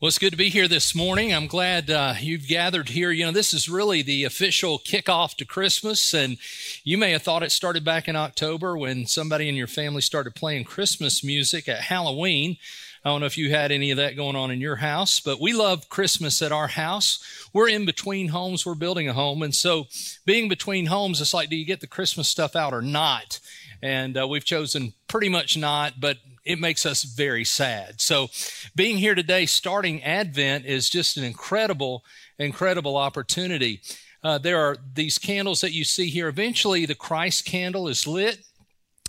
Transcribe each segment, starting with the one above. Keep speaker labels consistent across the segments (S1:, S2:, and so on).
S1: Well, it's good to be here this morning. I'm glad uh, you've gathered here. You know, this is really the official kickoff to Christmas, and you may have thought it started back in October when somebody in your family started playing Christmas music at Halloween. I don't know if you had any of that going on in your house, but we love Christmas at our house. We're in between homes, we're building a home, and so being between homes, it's like, do you get the Christmas stuff out or not? And uh, we've chosen pretty much not, but it makes us very sad. So, being here today, starting Advent, is just an incredible, incredible opportunity. Uh, there are these candles that you see here. Eventually, the Christ candle is lit,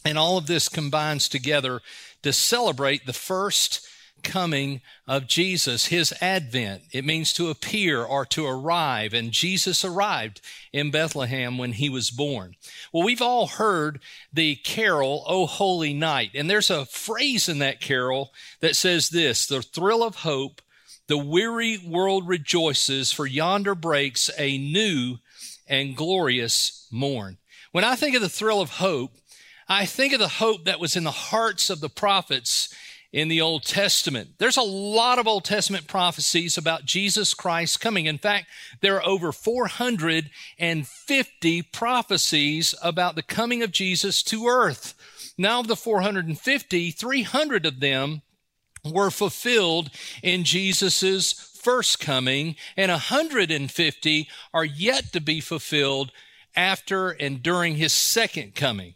S1: and all of this combines together to celebrate the first coming of Jesus, his advent. It means to appear or to arrive, and Jesus arrived in Bethlehem when he was born. Well, we've all heard the carol, O Holy Night, and there's a phrase in that carol that says this the thrill of hope, the weary world rejoices, for yonder breaks a new and glorious morn. When I think of the thrill of hope, I think of the hope that was in the hearts of the prophets in the Old Testament. There's a lot of Old Testament prophecies about Jesus Christ coming. In fact, there are over 450 prophecies about the coming of Jesus to earth. Now, of the 450, 300 of them were fulfilled in Jesus' first coming, and 150 are yet to be fulfilled after and during his second coming.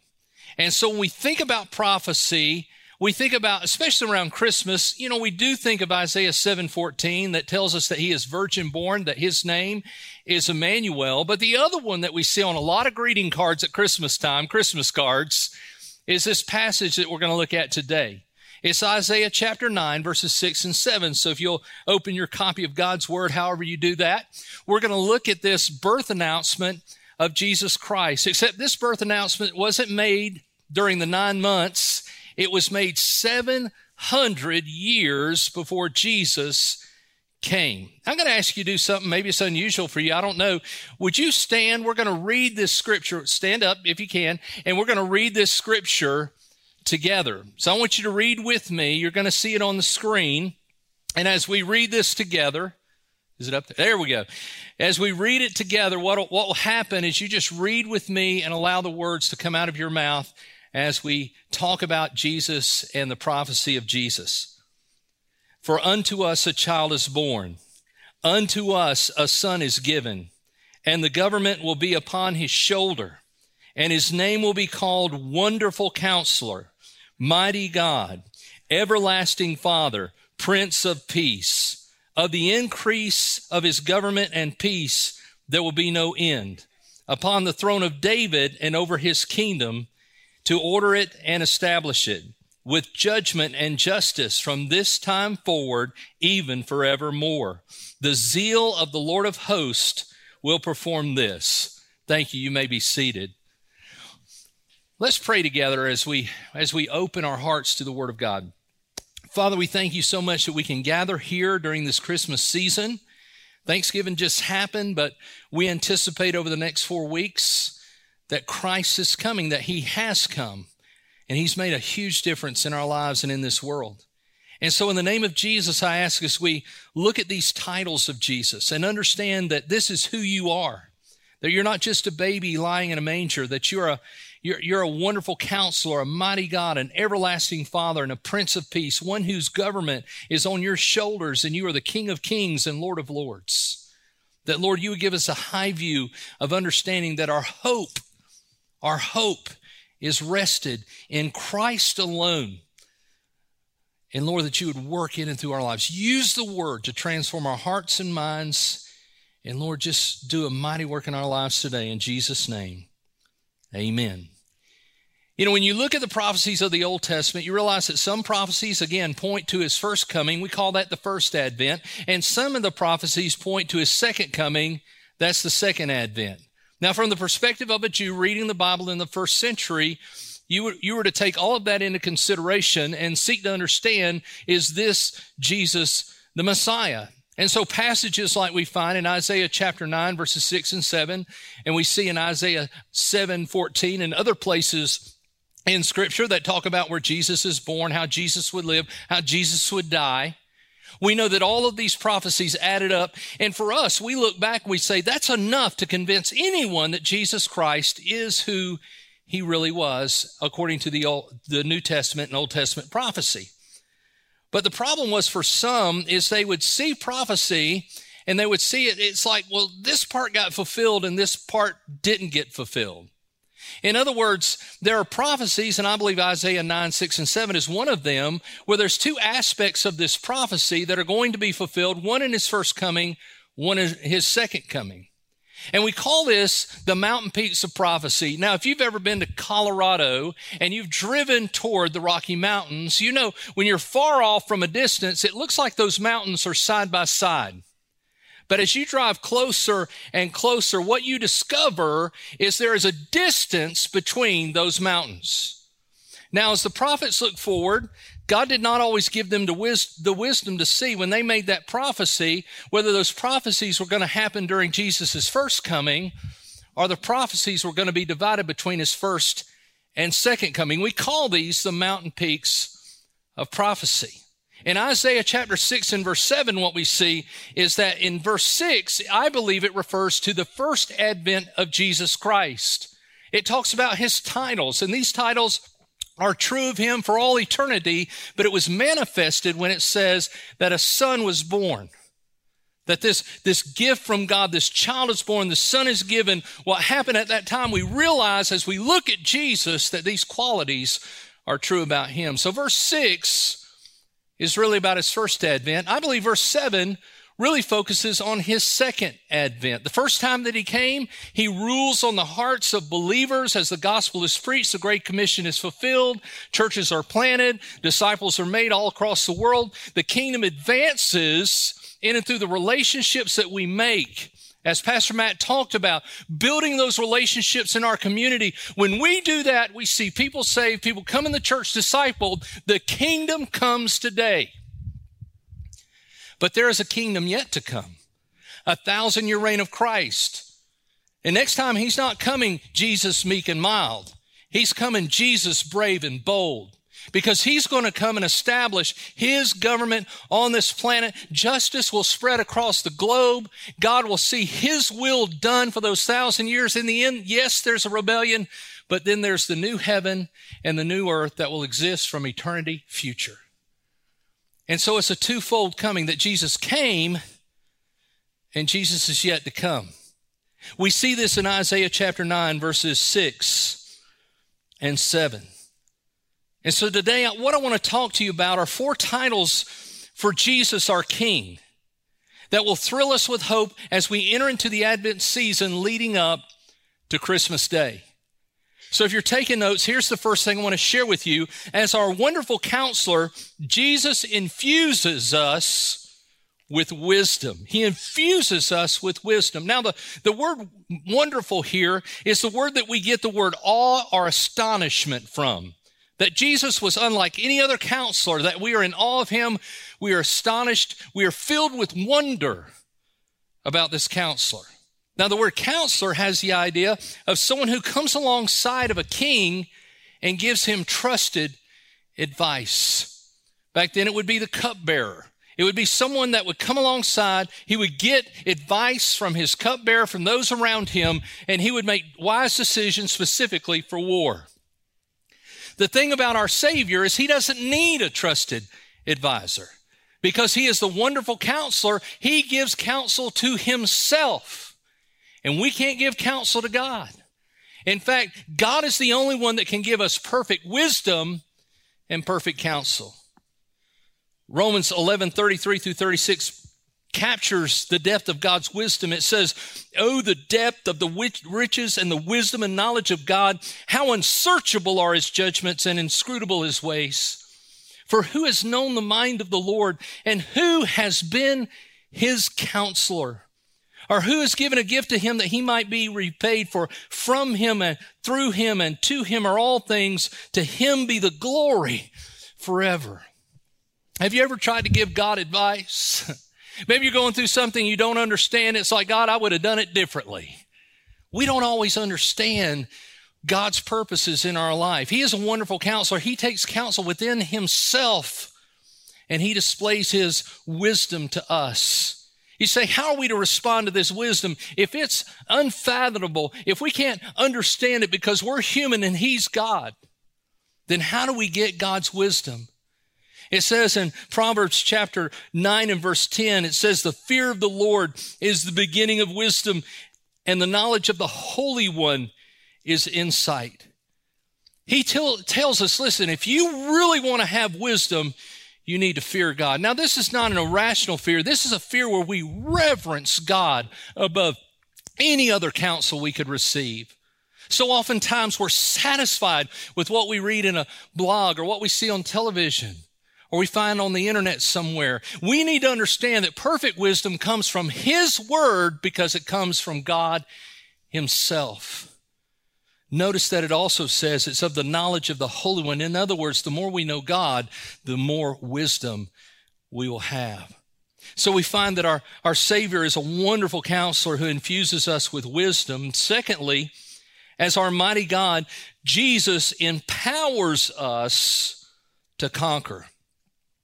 S1: And so when we think about prophecy, we think about, especially around Christmas, you know, we do think of Isaiah 7:14 that tells us that he is virgin born, that his name is Emmanuel. But the other one that we see on a lot of greeting cards at Christmas time, Christmas cards, is this passage that we're going to look at today. It's Isaiah chapter 9, verses 6 and 7. So if you'll open your copy of God's Word, however you do that, we're going to look at this birth announcement of Jesus Christ. Except this birth announcement wasn't made during the nine months it was made 700 years before Jesus came. I'm going to ask you to do something. Maybe it's unusual for you. I don't know. Would you stand? We're going to read this scripture. Stand up if you can. And we're going to read this scripture together. So I want you to read with me. You're going to see it on the screen. And as we read this together, is it up there? There we go. As we read it together, what what will happen is you just read with me and allow the words to come out of your mouth as we talk about Jesus and the prophecy of Jesus. For unto us a child is born, unto us a son is given, and the government will be upon his shoulder, and his name will be called Wonderful Counselor, Mighty God, Everlasting Father, Prince of Peace. Of the increase of his government and peace, there will be no end. Upon the throne of David and over his kingdom, to order it and establish it with judgment and justice from this time forward, even forevermore. The zeal of the Lord of hosts will perform this. Thank you. You may be seated. Let's pray together as we as we open our hearts to the word of God. Father, we thank you so much that we can gather here during this Christmas season. Thanksgiving just happened, but we anticipate over the next 4 weeks that Christ is coming, that He has come, and He's made a huge difference in our lives and in this world. And so, in the name of Jesus, I ask as we look at these titles of Jesus and understand that this is who you are, that you're not just a baby lying in a manger, that you're a you're, you're a wonderful counselor, a mighty God, an everlasting Father, and a Prince of Peace, one whose government is on your shoulders, and you are the King of Kings and Lord of Lords. That, Lord, you would give us a high view of understanding that our hope our hope is rested in Christ alone. And Lord, that you would work in and through our lives. Use the word to transform our hearts and minds. And Lord, just do a mighty work in our lives today in Jesus' name. Amen. You know, when you look at the prophecies of the Old Testament, you realize that some prophecies, again, point to his first coming. We call that the first advent. And some of the prophecies point to his second coming. That's the second advent. Now, from the perspective of a Jew reading the Bible in the first century, you were, you were to take all of that into consideration and seek to understand is this Jesus the Messiah? And so, passages like we find in Isaiah chapter 9, verses 6 and 7, and we see in Isaiah 7 14 and other places in Scripture that talk about where Jesus is born, how Jesus would live, how Jesus would die. We know that all of these prophecies added up. And for us, we look back, we say that's enough to convince anyone that Jesus Christ is who he really was, according to the, Old, the New Testament and Old Testament prophecy. But the problem was for some is they would see prophecy and they would see it. It's like, well, this part got fulfilled and this part didn't get fulfilled. In other words, there are prophecies, and I believe Isaiah 9, 6, and 7 is one of them, where there's two aspects of this prophecy that are going to be fulfilled, one in his first coming, one in his second coming. And we call this the mountain peaks of prophecy. Now, if you've ever been to Colorado and you've driven toward the Rocky Mountains, you know when you're far off from a distance, it looks like those mountains are side by side. But as you drive closer and closer, what you discover is there is a distance between those mountains. Now, as the prophets look forward, God did not always give them the wisdom to see when they made that prophecy whether those prophecies were going to happen during Jesus' first coming or the prophecies were going to be divided between his first and second coming. We call these the mountain peaks of prophecy. In Isaiah chapter 6 and verse 7, what we see is that in verse 6, I believe it refers to the first advent of Jesus Christ. It talks about his titles, and these titles are true of him for all eternity, but it was manifested when it says that a son was born. That this, this gift from God, this child is born, the son is given. What happened at that time, we realize as we look at Jesus that these qualities are true about him. So verse six is really about his first advent. I believe verse seven really focuses on his second advent. The first time that he came, he rules on the hearts of believers as the gospel is preached, the Great Commission is fulfilled, churches are planted, disciples are made all across the world. The kingdom advances in and through the relationships that we make. As Pastor Matt talked about, building those relationships in our community. When we do that, we see people saved, people come in the church discipled. The kingdom comes today. But there is a kingdom yet to come, a thousand year reign of Christ. And next time he's not coming Jesus meek and mild. He's coming Jesus brave and bold because he's going to come and establish his government on this planet. Justice will spread across the globe. God will see his will done for those thousand years. In the end, yes, there's a rebellion, but then there's the new heaven and the new earth that will exist from eternity future. And so it's a twofold coming that Jesus came and Jesus is yet to come. We see this in Isaiah chapter 9, verses 6 and 7. And so today, what I want to talk to you about are four titles for Jesus, our King, that will thrill us with hope as we enter into the Advent season leading up to Christmas Day. So if you're taking notes, here's the first thing I want to share with you. As our wonderful counselor, Jesus infuses us with wisdom. He infuses us with wisdom. Now, the, the word wonderful here is the word that we get the word awe or astonishment from. That Jesus was unlike any other counselor, that we are in awe of him. We are astonished. We are filled with wonder about this counselor. Now, the word counselor has the idea of someone who comes alongside of a king and gives him trusted advice. Back then, it would be the cupbearer. It would be someone that would come alongside. He would get advice from his cupbearer, from those around him, and he would make wise decisions specifically for war. The thing about our Savior is he doesn't need a trusted advisor because he is the wonderful counselor. He gives counsel to himself. And we can't give counsel to God. In fact, God is the only one that can give us perfect wisdom and perfect counsel. Romans 11, 33 through 36 captures the depth of God's wisdom. It says, Oh, the depth of the riches and the wisdom and knowledge of God. How unsearchable are his judgments and inscrutable his ways. For who has known the mind of the Lord and who has been his counselor? Or who has given a gift to him that he might be repaid for from him and through him and to him are all things. To him be the glory forever. Have you ever tried to give God advice? Maybe you're going through something you don't understand. It's like, God, I would have done it differently. We don't always understand God's purposes in our life. He is a wonderful counselor. He takes counsel within himself and he displays his wisdom to us. You say, how are we to respond to this wisdom? If it's unfathomable, if we can't understand it because we're human and he's God, then how do we get God's wisdom? It says in Proverbs chapter 9 and verse 10, it says, The fear of the Lord is the beginning of wisdom, and the knowledge of the Holy One is insight. He tell, tells us, listen, if you really want to have wisdom, you need to fear God. Now, this is not an irrational fear. This is a fear where we reverence God above any other counsel we could receive. So oftentimes we're satisfied with what we read in a blog or what we see on television or we find on the internet somewhere. We need to understand that perfect wisdom comes from His Word because it comes from God Himself. Notice that it also says it's of the knowledge of the Holy One. In other words, the more we know God, the more wisdom we will have. So we find that our, our Savior is a wonderful counselor who infuses us with wisdom. Secondly, as our mighty God, Jesus empowers us to conquer.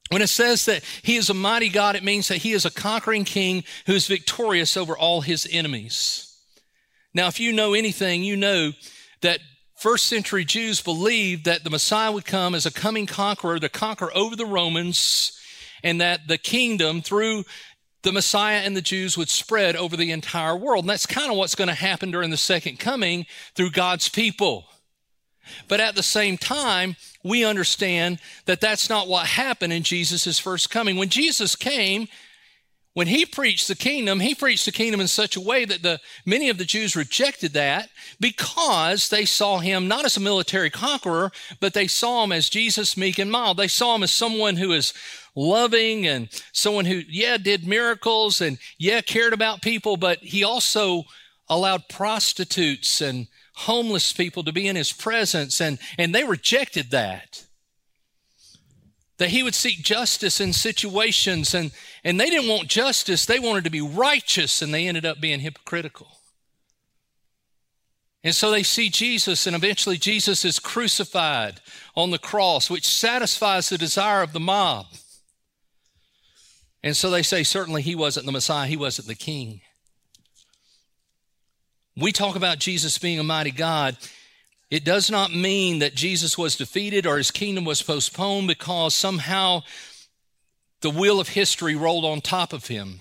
S1: When it says that he is a mighty God, it means that he is a conquering king who is victorious over all his enemies. Now, if you know anything, you know that first century Jews believed that the Messiah would come as a coming conqueror to conquer over the Romans and that the kingdom through the Messiah and the Jews would spread over the entire world. And that's kind of what's going to happen during the second coming through God's people. But at the same time, we understand that that's not what happened in Jesus' first coming. When Jesus came, when he preached the kingdom, he preached the kingdom in such a way that the many of the Jews rejected that because they saw him not as a military conqueror, but they saw him as Jesus meek and mild. They saw him as someone who is loving and someone who, yeah, did miracles and yeah, cared about people, but he also allowed prostitutes and homeless people to be in his presence, and, and they rejected that. That he would seek justice in situations, and, and they didn't want justice, they wanted to be righteous, and they ended up being hypocritical. And so they see Jesus, and eventually Jesus is crucified on the cross, which satisfies the desire of the mob. And so they say, certainly he wasn't the Messiah, he wasn't the king. We talk about Jesus being a mighty God. It does not mean that Jesus was defeated or his kingdom was postponed because somehow the wheel of history rolled on top of him.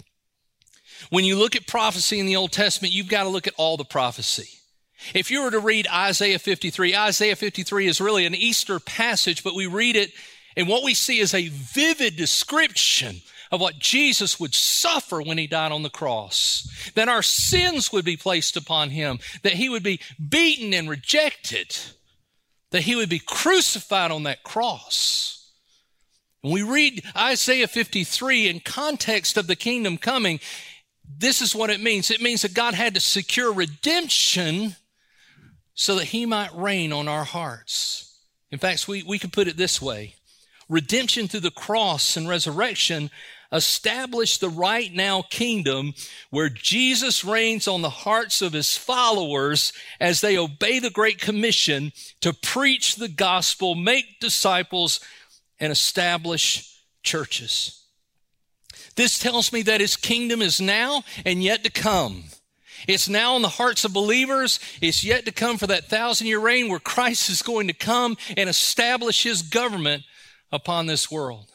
S1: When you look at prophecy in the Old Testament, you've got to look at all the prophecy. If you were to read Isaiah 53, Isaiah 53 is really an Easter passage, but we read it and what we see is a vivid description of what Jesus would suffer when he died on the cross, that our sins would be placed upon him, that he would be beaten and rejected, that he would be crucified on that cross. When we read Isaiah 53 in context of the kingdom coming, this is what it means. It means that God had to secure redemption so that he might reign on our hearts. In fact, we, we could put it this way redemption through the cross and resurrection establish the right now kingdom where Jesus reigns on the hearts of his followers as they obey the Great Commission to preach the gospel, make disciples, and establish churches. This tells me that his kingdom is now and yet to come. It's now in the hearts of believers. It's yet to come for that thousand year reign where Christ is going to come and establish his government upon this world.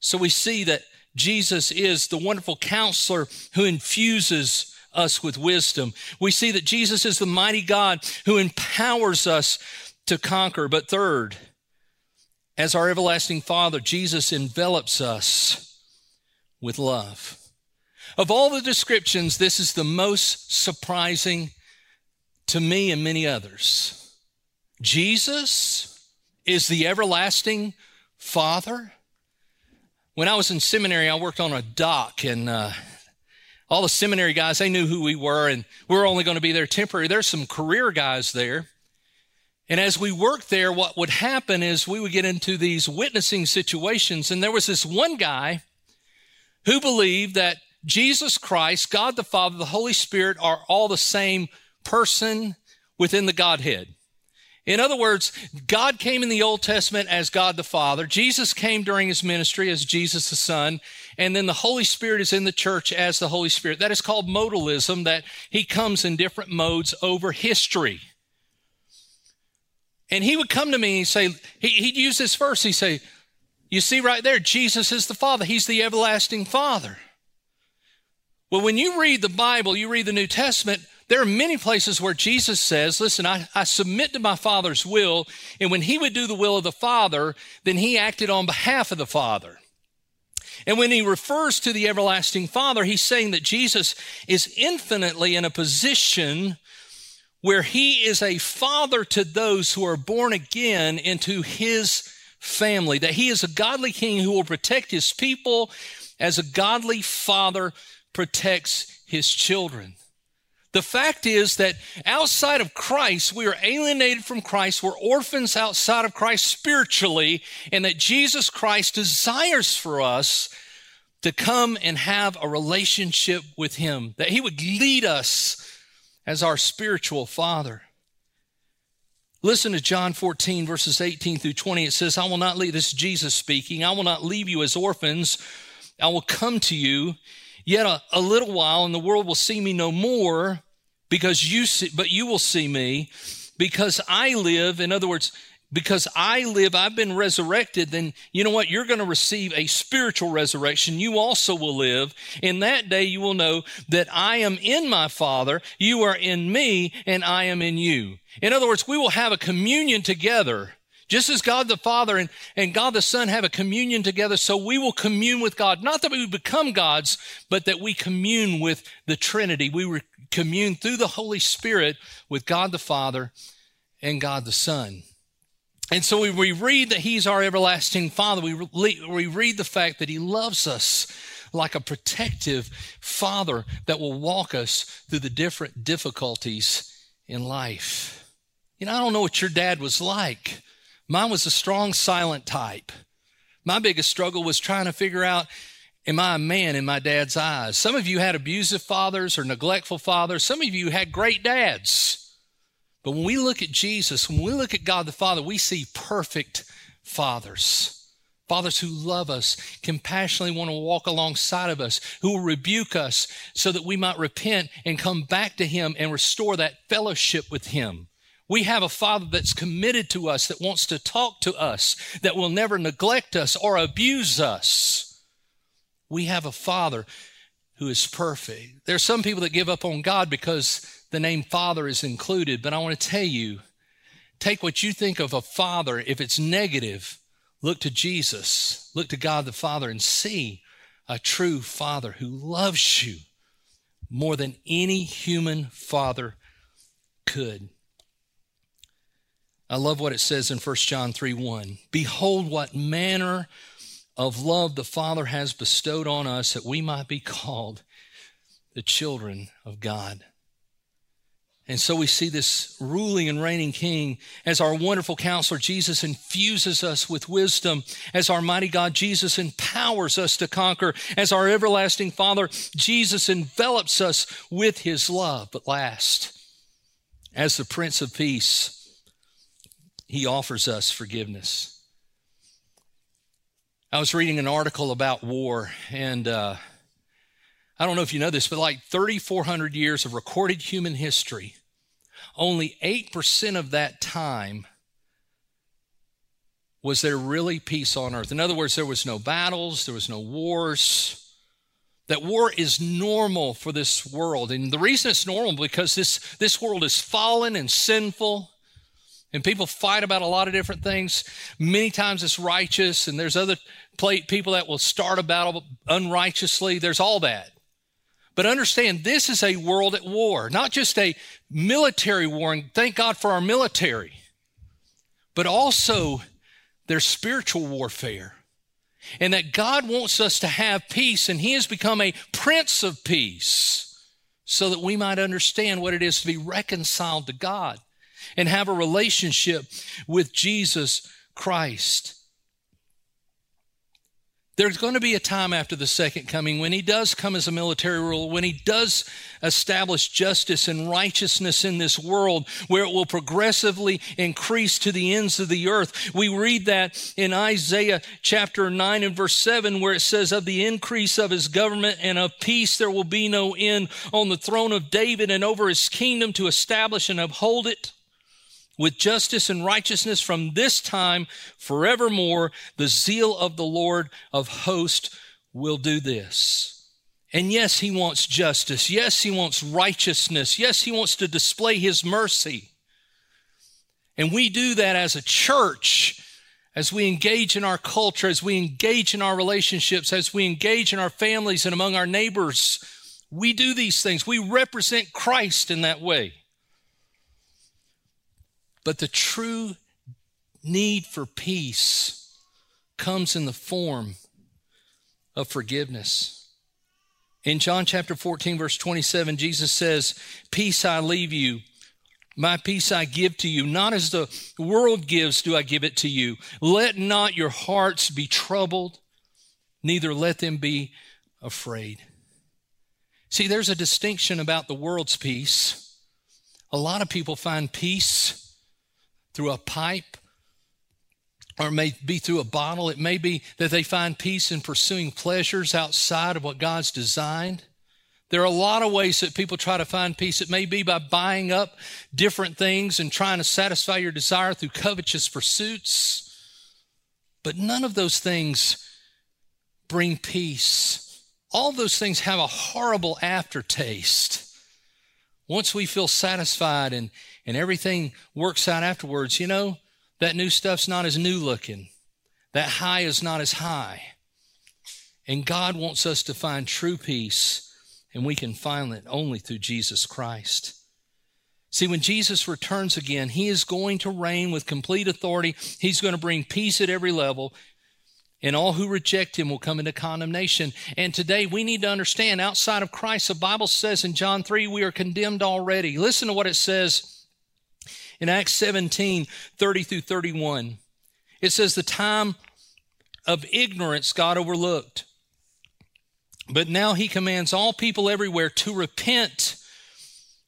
S1: So we see that Jesus is the wonderful counselor who infuses us with wisdom. We see that Jesus is the mighty God who empowers us to conquer. But third, as our everlasting Father, Jesus envelops us with love. Of all the descriptions, this is the most surprising to me and many others. Jesus is the everlasting Father when I was in seminary, I worked on a dock, and uh, all the seminary guys they knew who we were, and we were only going to be there temporary. There's some career guys there. And as we worked there, what would happen is we would get into these witnessing situations. And there was this one guy who believed that Jesus Christ, God the Father, the Holy Spirit are all the same person within the Godhead. In other words, God came in the Old Testament as God the Father. Jesus came during his ministry as Jesus the Son. And then the Holy Spirit is in the church as the Holy Spirit. That is called modalism, that he comes in different modes over history. And he would come to me and say, he, would use this verse. He'd say, You see right there, Jesus is the Father. He's the everlasting Father. Well, when you read the Bible, you read the New Testament, there are many places where Jesus says, Listen, I, I, submit to my Father's will. And when he would do the will of the Father, then he acted on behalf of the Father. And when he refers to the everlasting Father, he's saying that Jesus is infinitely in a position where he is a father to those who are born again into his family, that he is a godly king who will protect his people as a godly father protects his children. The fact is that outside of Christ, we are alienated from Christ. We're orphans outside of Christ spiritually, and that Jesus Christ desires for us to come and have a relationship with Him, that He would lead us as our spiritual Father. Listen to John 14, verses 18 through 20. It says, I will not leave, this is Jesus speaking, I will not leave you as orphans. I will come to you. Yet a, a little while, and the world will see me no more, because you see, but you will see me, because I live. In other words, because I live, I've been resurrected, then you know what? You're going to receive a spiritual resurrection. You also will live. In that day, you will know that I am in my Father, you are in me, and I am in you. In other words, we will have a communion together. Just as God the Father and, and God the Son have a communion together, so we will commune with God. Not that we become gods, but that we commune with the Trinity. We re- commune through the Holy Spirit with God the Father and God the Son. And so we, we read that He's our everlasting Father. We, re- we read the fact that He loves us like a protective Father that will walk us through the different difficulties in life. You know, I don't know what your dad was like. Mine was a strong, silent type. My biggest struggle was trying to figure out Am I a man in my dad's eyes? Some of you had abusive fathers or neglectful fathers. Some of you had great dads. But when we look at Jesus, when we look at God the Father, we see perfect fathers. Fathers who love us, compassionately want to walk alongside of us, who will rebuke us so that we might repent and come back to Him and restore that fellowship with Him. We have a Father that's committed to us, that wants to talk to us, that will never neglect us or abuse us. We have a Father who is perfect. There are some people that give up on God because the name Father is included, but I want to tell you take what you think of a father, if it's negative, look to Jesus, look to God the Father, and see a true Father who loves you more than any human father could. I love what it says in 1 John 3 1. Behold, what manner of love the Father has bestowed on us that we might be called the children of God. And so we see this ruling and reigning king as our wonderful counselor. Jesus infuses us with wisdom. As our mighty God, Jesus empowers us to conquer. As our everlasting Father, Jesus envelops us with his love. But last, as the Prince of Peace, he offers us forgiveness. I was reading an article about war, and uh, I don't know if you know this, but like 3,400 years of recorded human history only 8% of that time was there really peace on earth. In other words, there was no battles, there was no wars. That war is normal for this world. And the reason it's normal because this, this world is fallen and sinful. And people fight about a lot of different things. Many times it's righteous, and there's other people that will start a battle unrighteously. There's all that. But understand, this is a world at war, not just a military war, and thank God for our military, but also there's spiritual warfare. And that God wants us to have peace, and He has become a Prince of Peace so that we might understand what it is to be reconciled to God and have a relationship with Jesus Christ. There's going to be a time after the second coming when he does come as a military ruler, when he does establish justice and righteousness in this world, where it will progressively increase to the ends of the earth. We read that in Isaiah chapter 9 and verse 7, where it says, Of the increase of his government and of peace there will be no end on the throne of David and over his kingdom to establish and uphold it with justice and righteousness from this time forevermore. The zeal of the Lord of hosts will do this. And yes, he wants justice. Yes, he wants righteousness. Yes, he wants to display his mercy. And we do that as a church, as we engage in our culture, as we engage in our relationships, as we engage in our families and among our neighbors. We do these things. We represent Christ in that way. But the true need for peace comes in the form of forgiveness. In John chapter 14, verse 27, Jesus says, Peace I leave you, my peace I give to you. Not as the world gives, do I give it to you. Let not your hearts be troubled, neither let them be afraid. See, there's a distinction about the world's peace. A lot of people find peace through a pipe, or may be through a bottle. It may be that they find peace in pursuing pleasures outside of what God's designed. There are a lot of ways that people try to find peace. It may be by buying up different things and trying to satisfy your desire through covetous pursuits. But none of those things bring peace. All those things have a horrible aftertaste. Once we feel satisfied and, and everything works out afterwards, you know, that new stuff's not as new looking. That high is not as high. And God wants us to find true peace, and we can find it only through Jesus Christ. See, when Jesus returns again, he is going to reign with complete authority. He's going to bring peace at every level, and all who reject him will come into condemnation. And today we need to understand outside of Christ, the Bible says in John 3, we are condemned already. Listen to what it says in Acts 17 30 through 31. It says, The time of ignorance God overlooked. But now he commands all people everywhere to repent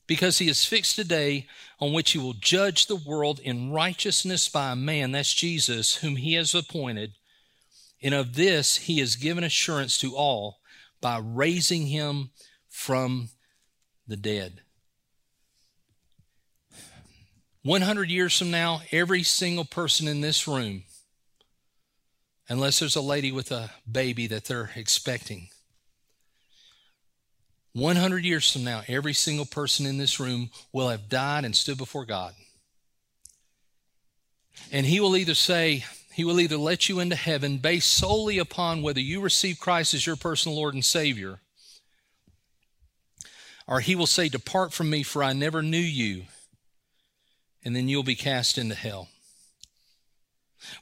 S1: because he has fixed a day on which he will judge the world in righteousness by a man, that's Jesus, whom he has appointed. And of this he has given assurance to all by raising him from the dead. 100 years from now, every single person in this room, unless there's a lady with a baby that they're expecting, 100 years from now, every single person in this room will have died and stood before God. And He will either say, He will either let you into heaven based solely upon whether you receive Christ as your personal Lord and Savior, or He will say, Depart from me, for I never knew you and then you'll be cast into hell.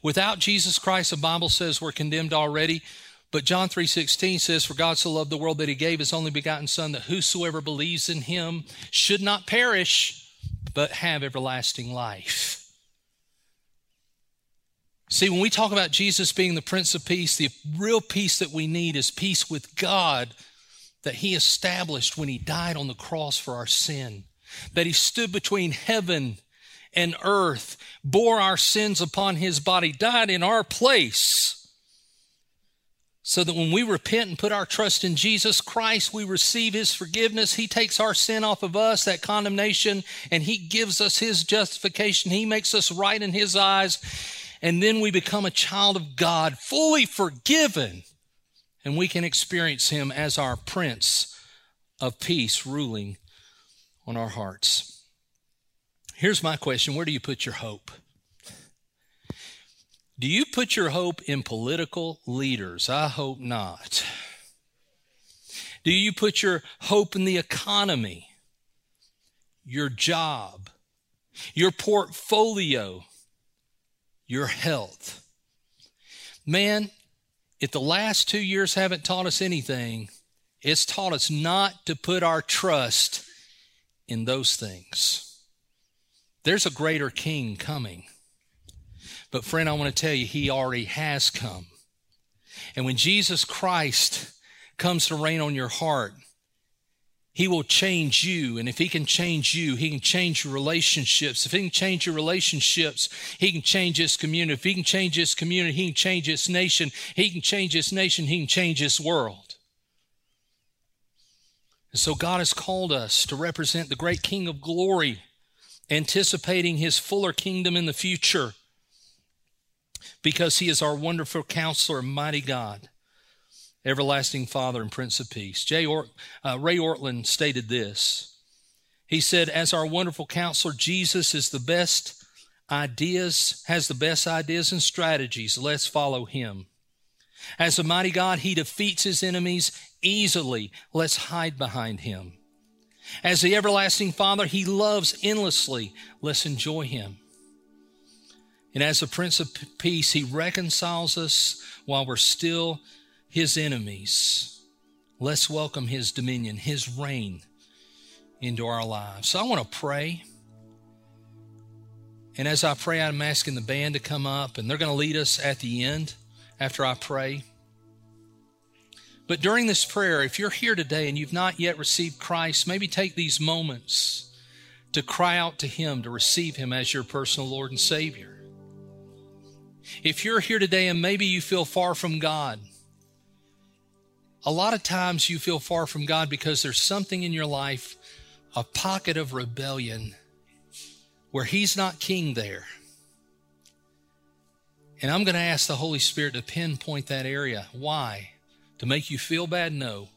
S1: Without Jesus Christ, the Bible says we're condemned already. But John 3:16 says for God so loved the world that he gave his only begotten son that whosoever believes in him should not perish but have everlasting life. See, when we talk about Jesus being the prince of peace, the real peace that we need is peace with God that he established when he died on the cross for our sin. That he stood between heaven and earth, bore our sins upon his body, died in our place. So that when we repent and put our trust in Jesus Christ, we receive his forgiveness. He takes our sin off of us, that condemnation, and he gives us his justification. He makes us right in his eyes. And then we become a child of God, fully forgiven. And we can experience him as our Prince of Peace ruling on our hearts. Here's my question Where do you put your hope? Do you put your hope in political leaders? I hope not. Do you put your hope in the economy, your job, your portfolio, your health? Man, if the last two years haven't taught us anything, it's taught us not to put our trust in those things. There's a greater king coming. But, friend, I want to tell you, he already has come. And when Jesus Christ comes to reign on your heart, he will change you. And if He can change you, He can change your relationships. If He can change your relationships, He can change His community. If He can change His community, He can change His nation. He can change His nation. He can change His world. And so God has called us to represent the great King of glory, anticipating His fuller kingdom in the future because He is our wonderful counselor, mighty God everlasting Father and Prince of Peace. Or, uh, Ray Ortlund stated this. He said, As our wonderful counselor, Jesus is the best ideas, has the best ideas and strategies. Let's follow him. As a mighty God, he defeats his enemies easily. Let's hide behind him. As the everlasting Father, he loves endlessly. Let's enjoy him. And as the Prince of Peace, he reconciles us while we're still his enemies. Let's welcome his dominion, his reign into our lives. So I want to pray. And as I pray, I'm asking the band to come up, and they're going to lead us at the end after I pray. But during this prayer, if you're here today and you've not yet received Christ, maybe take these moments to cry out to Him to receive Him as your personal Lord and Savior. If you're here today and maybe you feel far from God, a lot of times you feel far from God because there's something in your life, a pocket of rebellion, where He's not king there. And I'm going to ask the Holy Spirit to pinpoint that area. Why? To make you feel bad? No.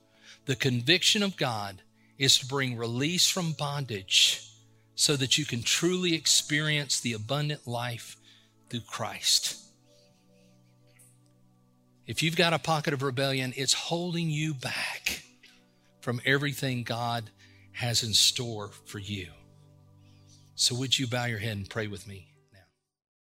S1: The conviction of God is to bring release from bondage so that you can truly experience the abundant life through Christ. If you've got a pocket of rebellion, it's holding you back from everything God has in store for you. So, would you bow your head and pray with me?